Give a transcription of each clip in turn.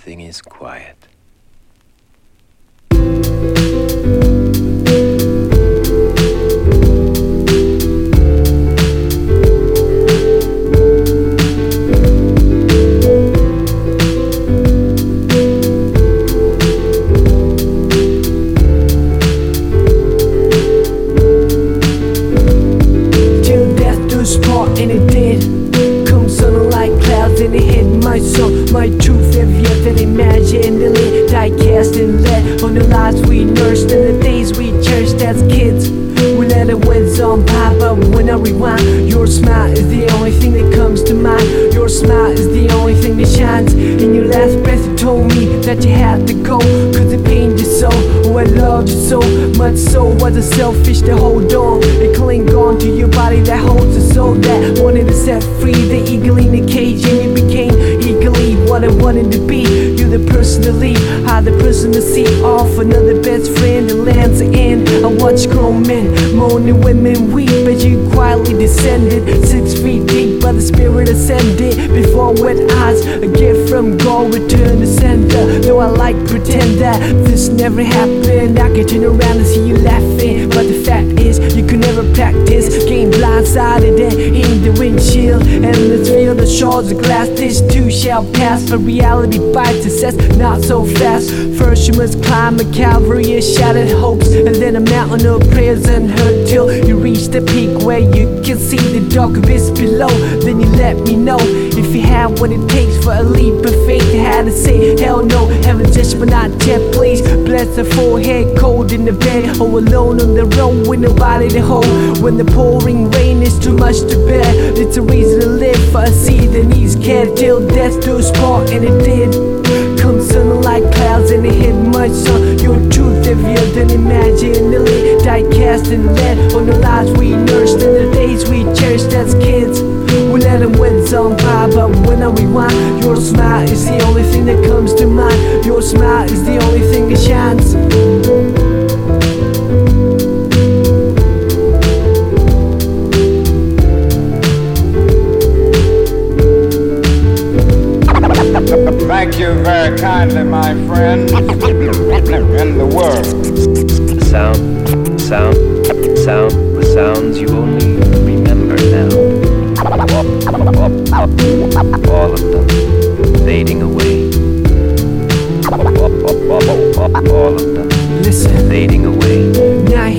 everything is quiet. Smile is the only thing that shines. In your last breath, you told me that you had to go, cause it pained you so. Oh, I loved you so much, so was it selfish to hold on and cling on to your body that holds a soul that wanted to set free the eagle in the cage, and you became eagerly what I wanted to be. You're the person to leave, I the person to see off another best friend that lands in. I watch grown men moaning, women weep as you quietly descended six feet deep, the spirit ascended before wet eyes. A gift from God, return to sender. Though I like pretend that this never happened, I can turn around and see you laughing, but the fact is you could never practice. Game blindsided and in the windshield, and let's feel the shards of glass. This too shall pass, but reality bites says not so fast. First you must climb a Calvary of shattered hopes, and then a mountain of prayers hurt till you reach the peak where you can see the dark abyss below. Then you let me know if you have what it takes for a leap of faith. I had to say hell no, heaven just but not yet. Please bless the forehead, cold in the bed, or alone on the road with nobody to hold. When the pouring rain is too much to bear, it's a reason to live for a seed that needs care till death do us part, and it did. Come sun like clouds and it hit much son. Your truth heavier than imaginally. Die cast and lead on the lives we nursed and the days we cherished as kids. We let them winds on by, but when I rewind, your smile is the only thing that comes to mind. Your smile is the only thing that shines. Thank you very kindly, my friend. In the world. Sound, sound, sound, the sounds you only remember now. All of them fading away. All of them Listen. fading away.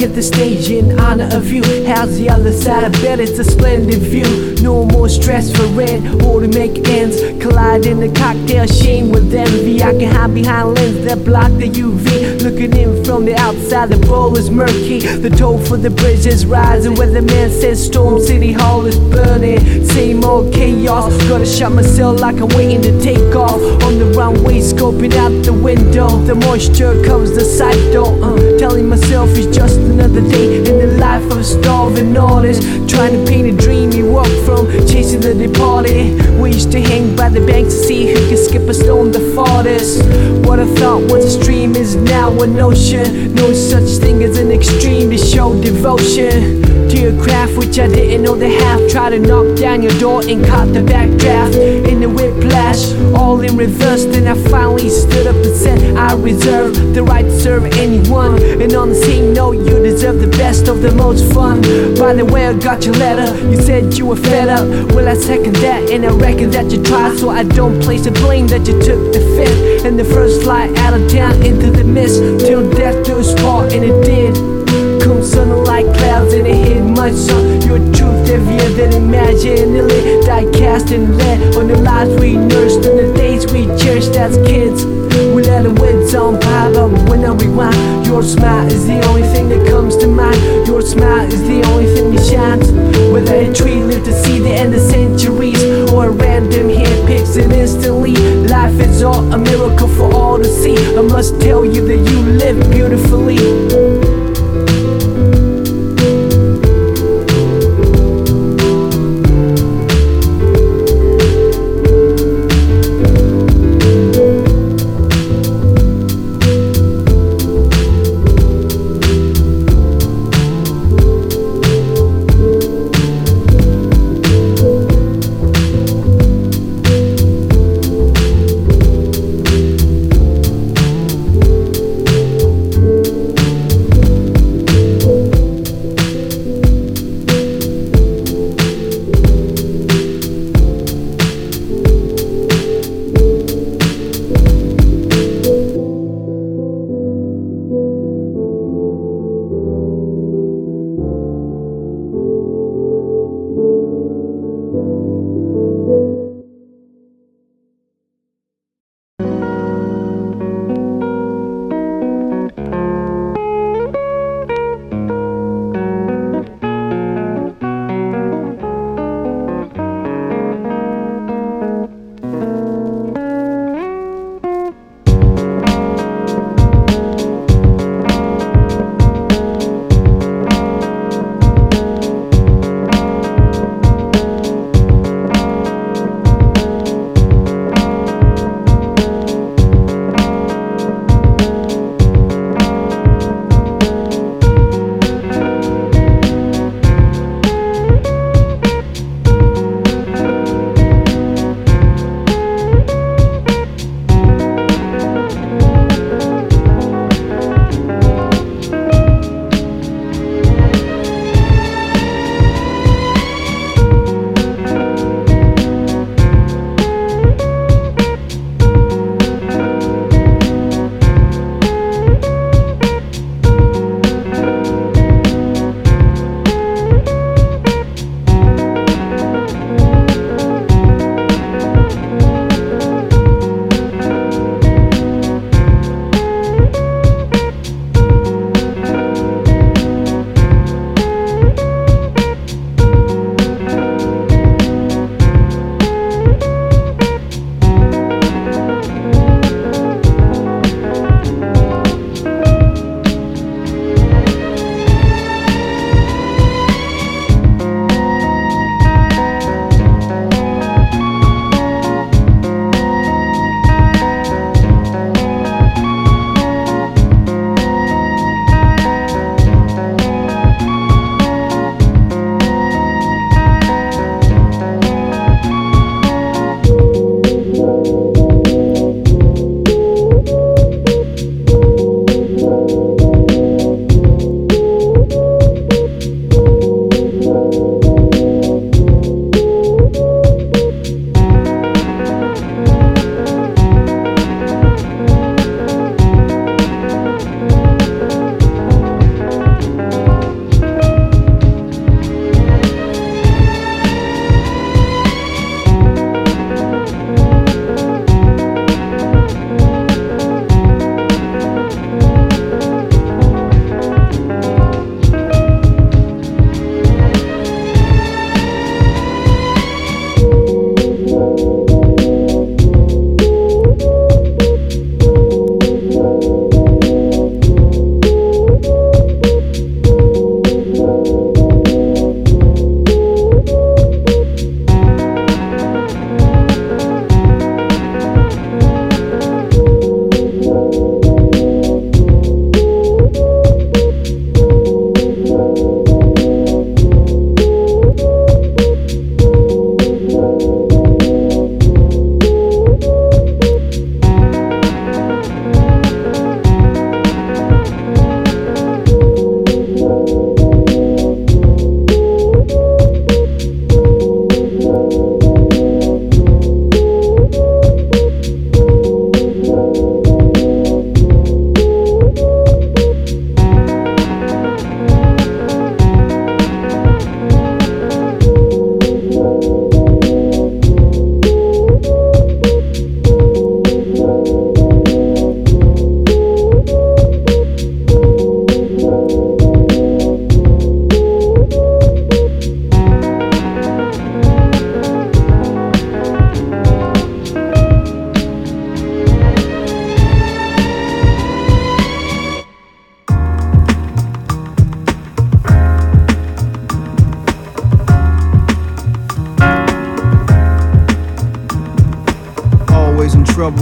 Hit the stage in honor of you. How's the other side? I bet it's a splendid view. No more stress for rent or to make ends. Collide in the cocktail shame with envy. I can hide behind lenses that block the UV. Looking in from the outside, the bowl is murky. The toll for the bridge is rising. Where the man says Storm City Hall is burning. Same old chaos. Gotta shut myself like I'm waiting to take off. On the runway, scoping out the window. The moisture covers the sight door. Uh, telling myself it's just another day in the life of a starving artist. Trying to paint a dream you walk from, chasing the departed. We used to hang by the banks to see who can skip a stone the farthest. What I thought was a stream is now an ocean. No such thing as an extreme to show devotion to your craft, which I didn't know the half. Try to knock down your door and caught the backdraft in the whiplash, all in reverse. Then I finally stood up and said, I reserve the right to serve anyone. And on the same note, you deserve the best of the most fun. By the way, I got your letter. You said you were fed up. Well, I second that, and I reckon that you tried, so I don't place the blame that you took the fifth and the first flight out of town into the mist till death do us part, and it did. Sun like clouds and it hit much son. Your truth heavier than imaginally. Die and lead on the lives we nursed and the days we cherished as kids. We let the winds on by, but when I rewind, your smile is the only thing that comes to mind. Your smile is the only thing that shines. Whether a tree lived to see the end of centuries or a random hand picks it instantly. Life is all a miracle for all to see. I must tell you that you live beautifully.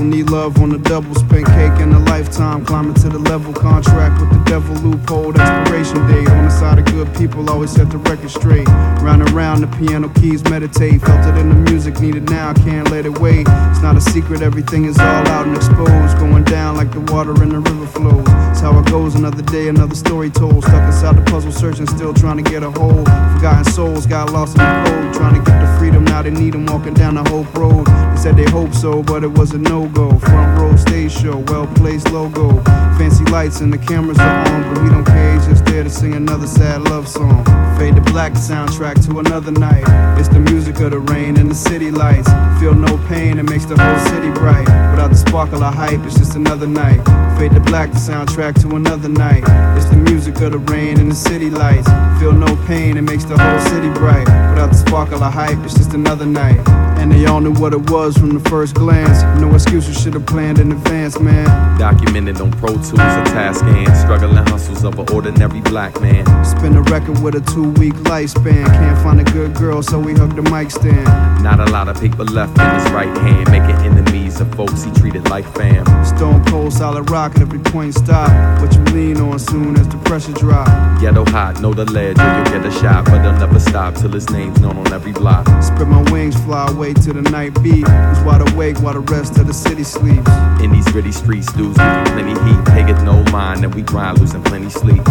Need love on the double. Spent cake in a lifetime, climbing to the level. Contract with the devil, loophole, expiration date. On the side of good people, always set the record straight. Round and round, the piano keys meditate. Felt it in the music, need it now, can't let it wait. It's not a secret, everything is all out and exposed. Going down like the water in the river flows. It's how it goes, another day, another story told. Stuck inside the puzzle, searching, still trying to get a hold. Forgotten souls got lost in the cold, trying to get the freedom. Now they need them walking down the Hope Road. They said they hope so, but it was a no go. Front row stage show, well placed logo. Fancy lights and the cameras are on, but we don't care, just there to sing another sad love song. Fade to black soundtrack to another night. It's the music of the rain and the city lights. Feel no pain, it makes the whole city bright. Without the sparkle of hype, it's just another night. Fade to black, the soundtrack to another night. It's the music of the rain and the city lights. Feel no pain, it makes the whole city bright. Without the sparkle of hype, it's just another night. And they all knew what it was from the first glance. No excuse excuses, should have planned in advance, man. Documented on Pro Tools, a task and struggling hustles of an ordinary black man. Spin a record with a two week lifespan. Can't find a good girl, so we hug the mic stand. Not a lot of paper left in his right hand, making enemies of folks he treated like fam. Stone cold, solid rock at every point stop. What you lean on soon as the pressure drop. Ghetto hot, know the ledge, or you'll get a shot, but they'll never stop till his name's known on every block. Spread my wings, fly away to the night beat. Was wide awake while the rest of the city sleeps. In these gritty streets, dudes plenty heat. Pay it no mind, and we grind, losing plenty sleep.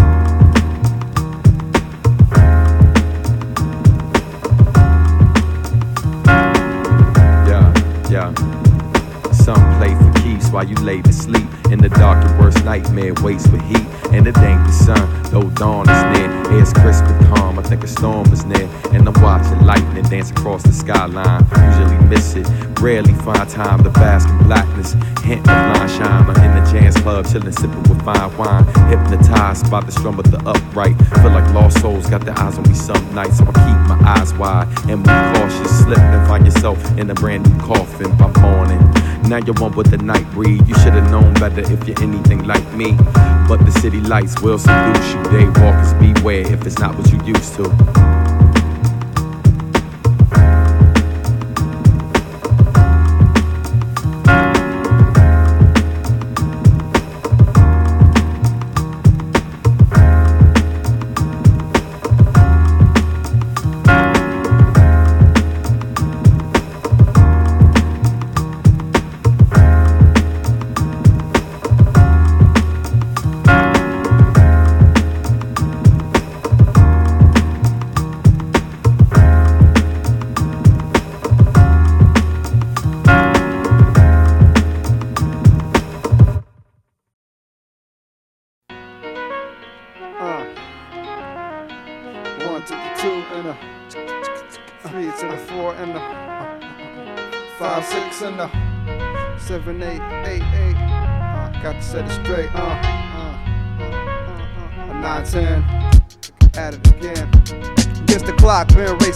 For while you lay to sleep. In the dark, your worst nightmare waits for heat. And it ain't the sun, though dawn is near. Air's crisp and calm, I think a storm is near. And I'm watching lightning dance across the skyline. Usually miss it, rarely find time to bask in blackness. Hint of line shine, I'm in the jazz club, chilling, sipping with fine wine. Hypnotized by the strum of the upright. Feel like lost souls got their eyes on me some nights. So I keep my eyes wide and move cautious. Slip and find yourself in a brand new coffin by morning. Now you're one with the night You should have known better if you're anything like me. But the city lights will seduce you. Day walkers beware if it's not what you used to.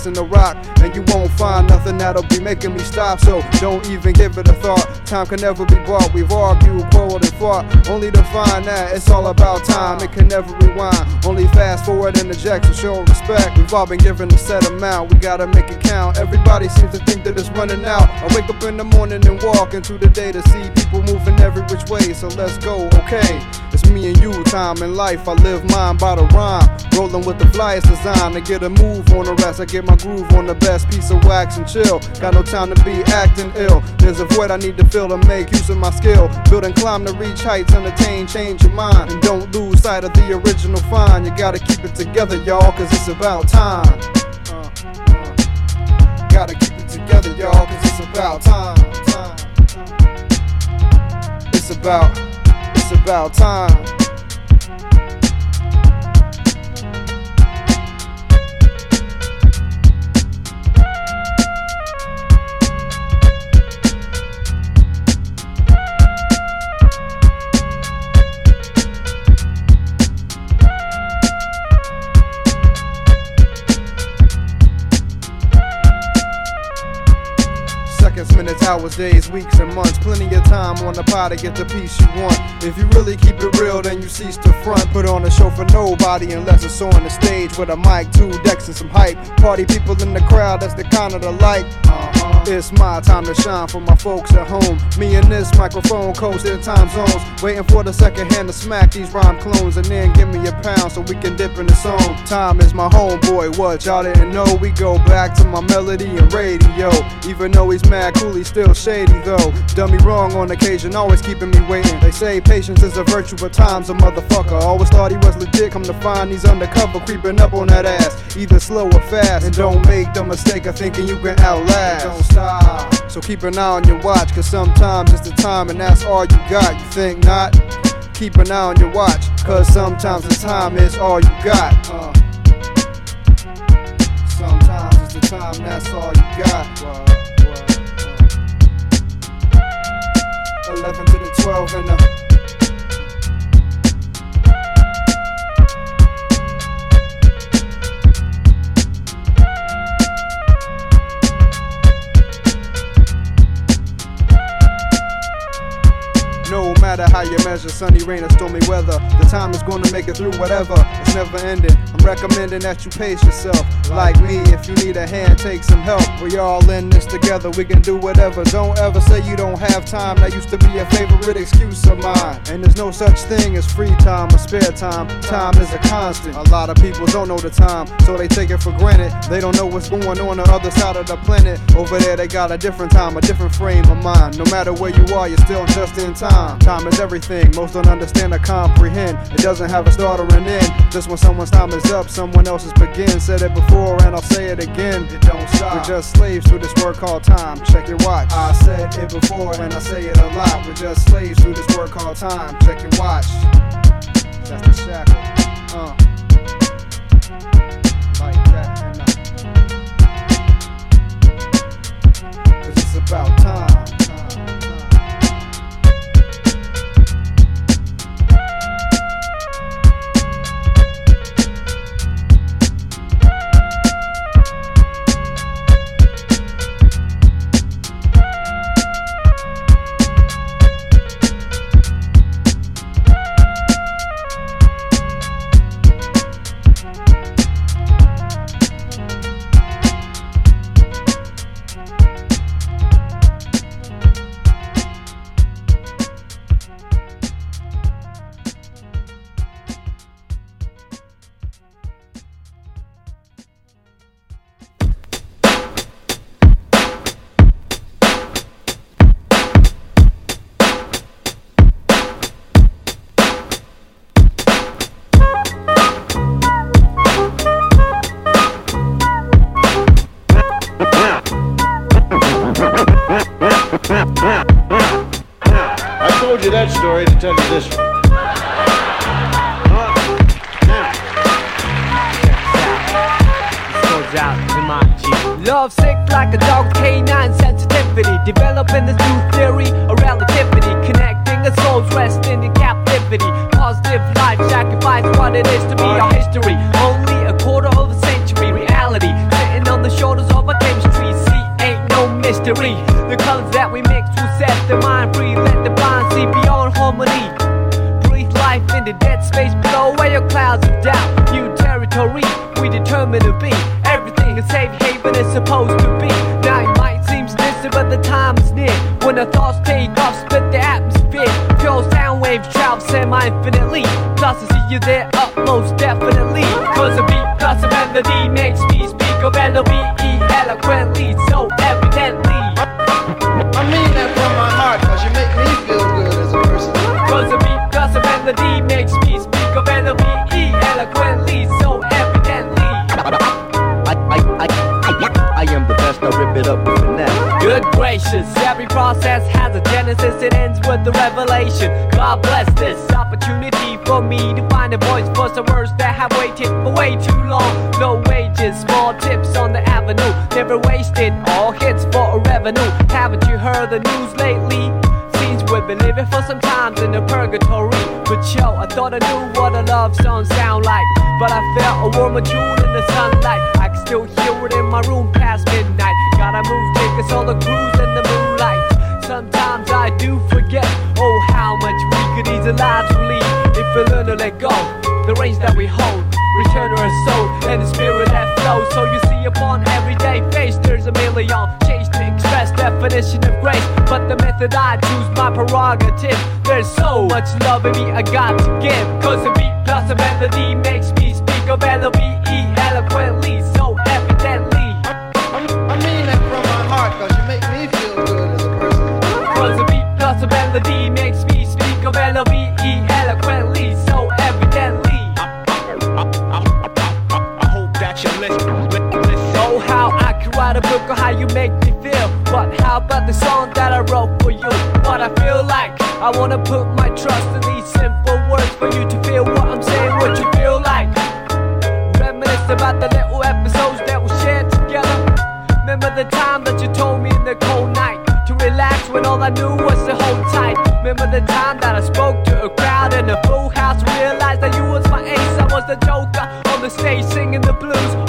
Racing the rock, and you won't find nothing that'll be making me stop. So don't even give it a thought. Time can never be bought. We've argued, quarreled, and fought, only to find that it's all about time. It can never rewind. Only fast forward and eject to show respect. We've all been given a set amount. We gotta make it count. Everybody seems to think that it's running out. I wake up in the morning and walk into the day to see people moving every which way. So let's go, okay? Me and you, time in life. I live mine by the rhyme. Rolling with the flyest design to get a move on the rest. I get my groove on the best piece of wax and chill. Got no time to be acting ill. There's a void I need to fill to make use of my skill. Build and climb to reach heights, entertain, change your mind. And don't lose sight of the original find. You gotta keep it together, y'all, cause it's about time. Gotta keep it together, y'all, cause it's about time. time. It's about, about time. Hours, days, weeks, and months. Plenty of time on the pie to get the piece you want. If you really keep it real, then you cease to front. Put on a show for nobody unless it's on the stage with a mic, two decks, and some hype. Party people in the crowd, that's the kind of the like. Uh-huh. It's my time to shine for my folks at home. Me and this microphone coast in time zones. Waiting for the second hand to smack these rhyme clones and then give me a pound so we can dip in the song. Time is my homeboy, what y'all didn't know? We go back to my melody and radio. Even though he's mad cool, he's still shady though. Done me wrong on occasion, always keeping me waiting. They say patience is a virtue, but time's a motherfucker. Always thought he was legit, come to find he's undercover, creeping up on that ass. Either slow or fast, and don't make the mistake of thinking you can outlast. Don't stop. So keep an eye on your watch, cause sometimes it's the time and that's all you got. You think not? Keep an eye on your watch, cause sometimes the time is all you got. Uh. Time is gonna make it through whatever. Never ending. I'm recommending that you pace yourself. Like me, if you need a hand, take some help. We're all in this together, we can do whatever. Don't ever say you don't have time. That used to be a favorite excuse of mine. And there's no such thing as free time or spare time. Time is a constant. A lot of people don't know the time, so they take it for granted. They don't know what's going on the other side of the planet. Over there, they got a different time, a different frame of mind. No matter where you are, you're still just in time time. Time is everything, most don't understand or comprehend. It doesn't have a start or an end. Just when someone's time is up, someone else's begins. Said it before and I'll say it again. It don't stop. We're just slaves to this word called time. Check your watch. I said it before and I say it a lot. We're just slaves to this word called time. Check your watch. That's the shackle. Uh. Like that and uh. Cause it's about time. Semi-infinitely. Plus I see you there up most definitely. Cause a beat plus a melody makes me speak of L-O-V-E eloquently, so evidently. I mean that from my heart, cause you make me feel good as a person. Cause a beat plus a melody makes me speak of L-O-V-E Good gracious, every process has a genesis, it ends with a revelation. God bless this opportunity for me to find a voice for some words that have waited for way too long. No wages, small tips on the avenue, never wasted, all hits for a revenue. Haven't you heard the news lately? Seems we've been living for some times in the purgatory. But yo, I thought I knew what a love song sound like. But I felt a warmer tune in the sunlight still here in my room past midnight. Gotta move, take us all the cruise in the moonlight. Sometimes I do forget, oh, how much we could ease the lives we lead if we learn to let go. The reins that we hold, return to our soul and the spirit that flows. So you see, upon everyday face, there's a million change to express definition of grace. But the method I choose, my prerogative. There's so much love in me I got to give. Cause a beat plus a melody makes me speak of melody the song that I wrote for you? What I feel like. I wanna put my trust in these simple words for you to feel what I'm saying, what you feel like. Reminisce about the little episodes that we shared together. Remember the time that you told me in the cold night to relax when all I knew was to hold tight. Remember the time that I spoke to a crowd in a full house, realized that you was my ace, I was the joker on the stage singing the blues.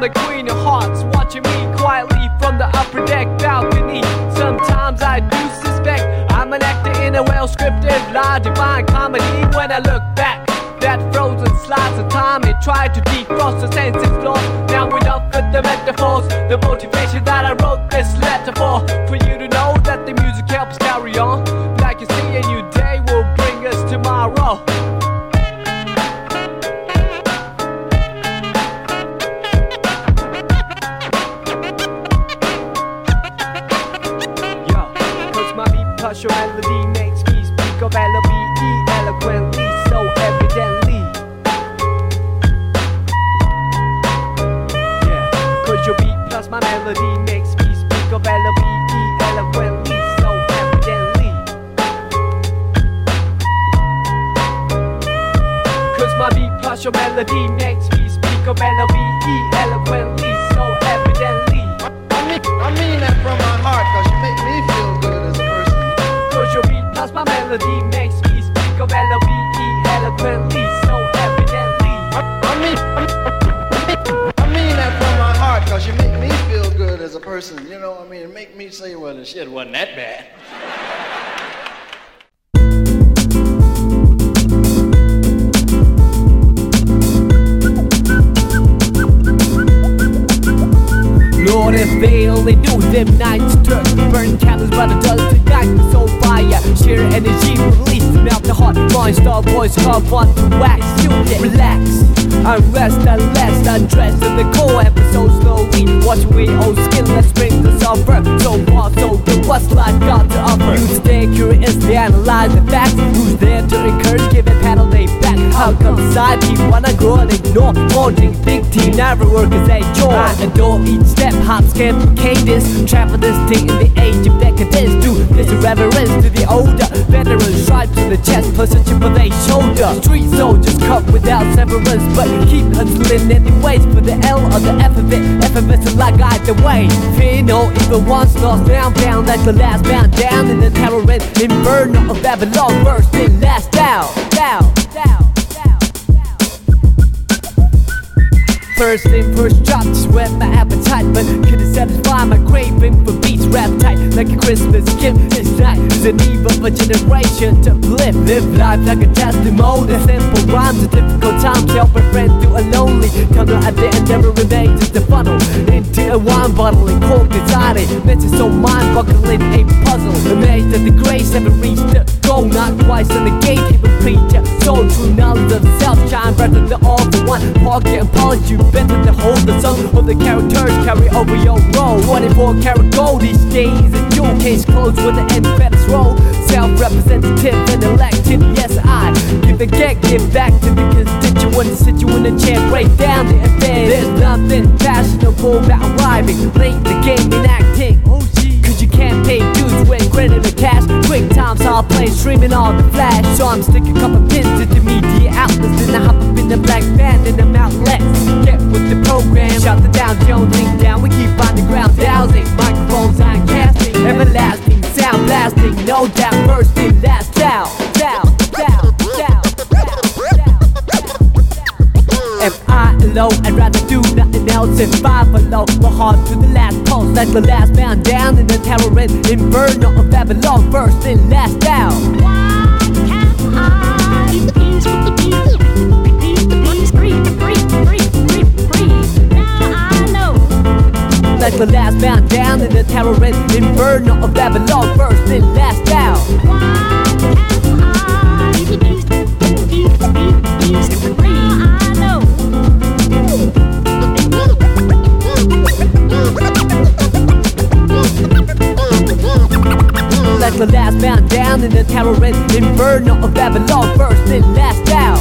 The Queen of Hearts, watching me quietly from the upper deck balcony. Sometimes I do suspect I'm an actor in a well scripted, large divine comedy. When I look back, that frozen slice of time, it tried to defrost the senses lost. Now enough with the metaphors, the motivation that I wrote this letter for. For my your melody makes me speak of L-O-V-E eloquently, so evidently. I mean, I mean that from my heart, cause you make me feel good as a person. Cause your beat plus my melody makes me speak of L-O-V-E eloquently, so evidently. I mean, I mean that from my heart, cause you make me feel good as a person. You know, I mean, make me say, well, the shit wasn't that bad. Lord, if they only knew them nights turn Burn candles by the dozen night. So fire Sheer energy release. Melt the heart Mind star voice carve on to wax. You can relax Unrest unless undressed in the core episode slowly Watching we old skinless bring the suffer So far so good what's life got to offer. You stay curious to analyze the facts. Who's there to encourage give it paddle they back come side people wanna grow and ignore Holding big team never work as a chore. Ah. I adore each step hop skip cadence Travel this thing in the age of decadence. Do this reverence to the older Veterans stripes on the chest. Plus a chip on their shoulder. Street soldiers cut without severance But keep hustling anyways For the L or the F of it. Effervescent like either way. Fear no evil once lost down Bound like the last bound down In the terror inferno of Babylon First and last down Down, down, down, down First in first drop, just whet my appetite But couldn't satisfy my craving for beats Rap tight like a Christmas gift. This night is a need of a generation to live. Live life like a testimony. Simple rhymes at difficult times Help a friend through a lonely. Tunnel At the end never remains just a funnel Into a wine bottle and cork inside it. Meant to so mind-boggling a puzzle. Amazed that the grace never reached the goal. Not twice on the gatekeeper preacher Soul true knowledge of the self. Shine brighter than all the one Pocket and you better to hold the sun. Of the characters carry over your role. 24 karat gold? Each day is a jewel case closed with the end credits roll Self-representative and elected, yes I Give a get, give back to the constituents Sit you in a chair, break down the affair. There's nothing fashionable about rhyming Playing the game and acting. Oh gee Cause you can't pay dues with credit or cash. Quick times I'll play streaming all the flash. So I'm sticking a couple pins to the media outlets. Then I hop up in the black band and I'm outlets. Get with the program, shout the Dow Jones link down. We keep on the ground dowsing Microphones on casting. Everlasting sound blasting No doubt bursting down, down, down. Am I alone? I'd rather do nothing else and five below. My heart to the last pulse, like the last man down in the terror and inferno of Babylon, first and last down. Like the last man down in the terror and inferno of Babylon, first and last down. Like the last man down in the terror and inferno of Babylon, first and last down.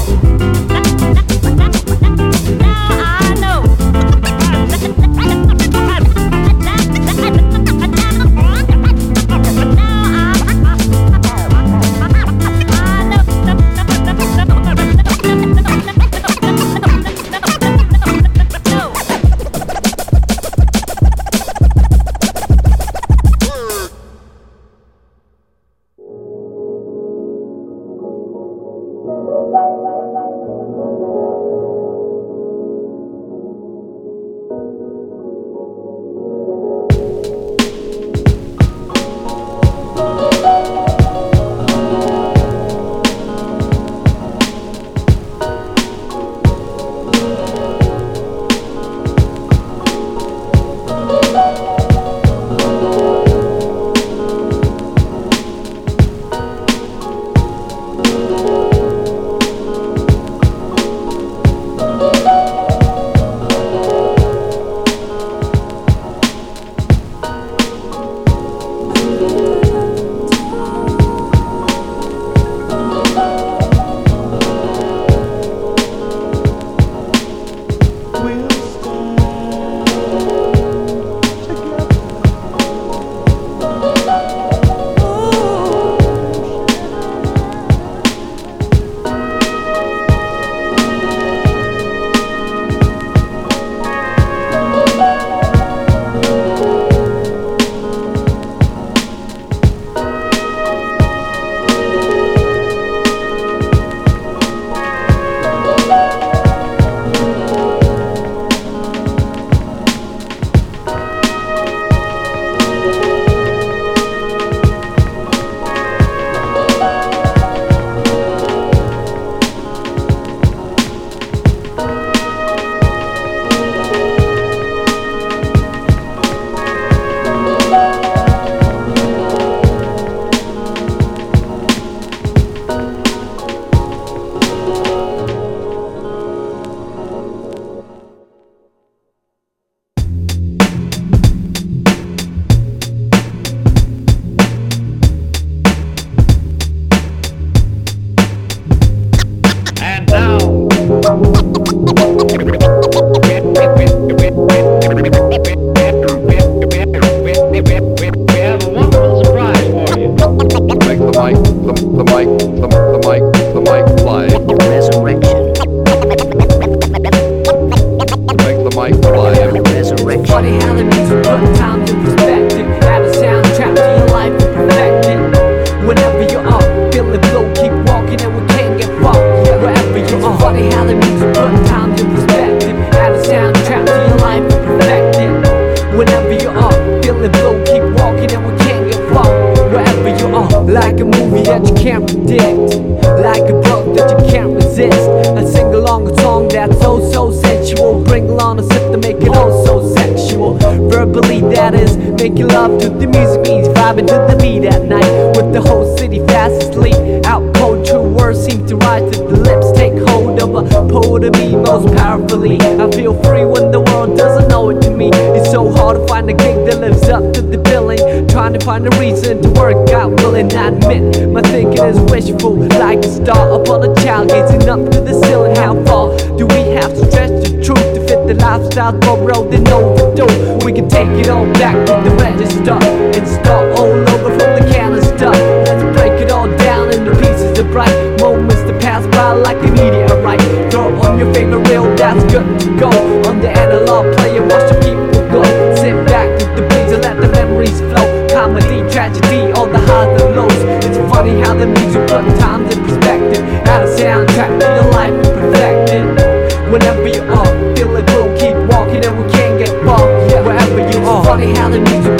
Admit my thinking is wishful. Like a star upon a child, gazing up to the ceiling. How far do we have to stretch the truth to fit the lifestyle borrowed and overdue? We can take it all back to the register and start all over from the canister. Let's break it all down into pieces of bright moments to pass by like a meteorite. Throw on your favorite reel, that's good to go. On the analog player, watch the people go. Sit back with the breeze and let the memories flow. Comedy, tragedy, all the highs and lows funny how the music put time in perspective. Add a soundtrack to your life and perfect it. Whenever you are, feel it, we'll keep walking and we can't get off. Yeah, wherever you are. It's funny how the music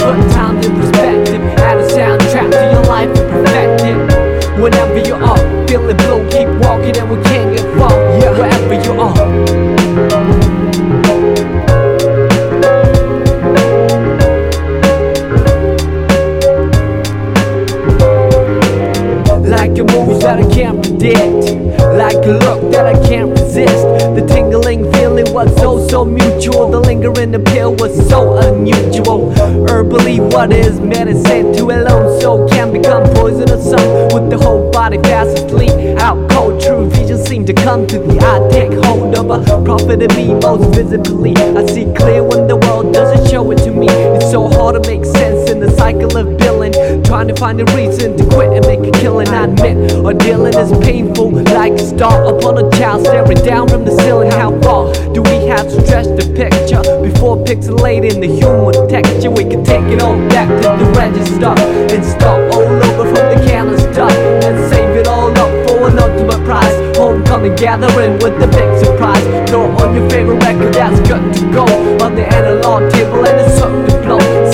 mutual The pill was so unusual. Herbally what is medicine to a lone soul Can become poisonous. Some With the whole body fast asleep Out cold. True vision seem to come to the eye. Take hold of a prophet me most visibly. I see clear when the world doesn't show it to me. It's so hard to make sense cycle of billing Trying to find a reason to quit and make a killing. I admit our dealing is painful Like a star upon a child staring down from the ceiling. How far do we have to stretch the picture Before pixelating the human texture? We can take it all back to the register And start all over from the canister And save it all up for an ultimate prize. Homecoming gathering with the big surprise. Throw on your favorite record that's good to go On the analog table and it's up to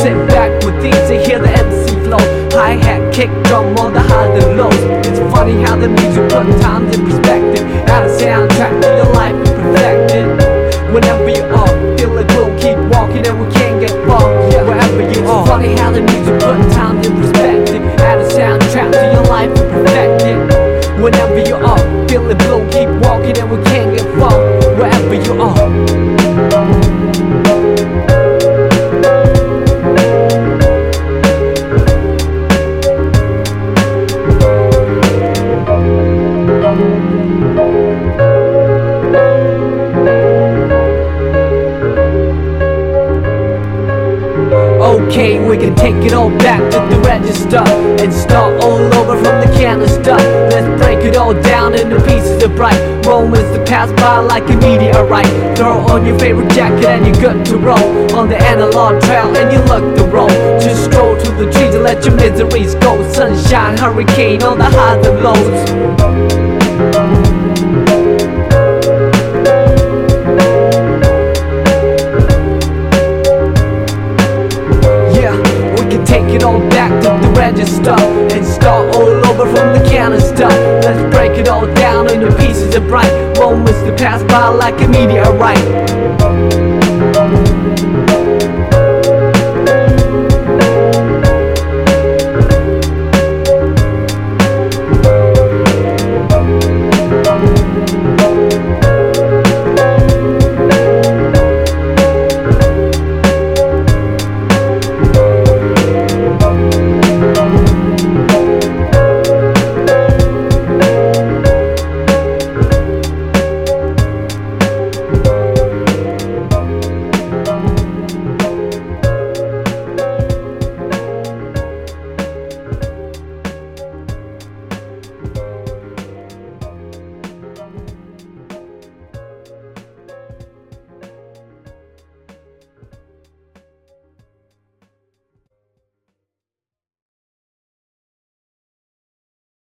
Sit back with these and hear the MC flow. Hi-hat, kick drum all the highs and lows. It's funny how the music put times in perspective Add a soundtrack to your life and perfect it Whenever you are, feel it, we'll keep walking and we can't get far. Yeah, Wherever you are. It's funny how the music like a meteorite. Throw on your favorite jacket and you're good to roll. On the analog trail and you look the role. Just stroll to the trees and let your miseries go. Sunshine, hurricane on the highs and lows. Yeah, we can take it all back to the register and start all over from the canister. Let's break it all down into pieces of bright moments that pass by like a meteorite.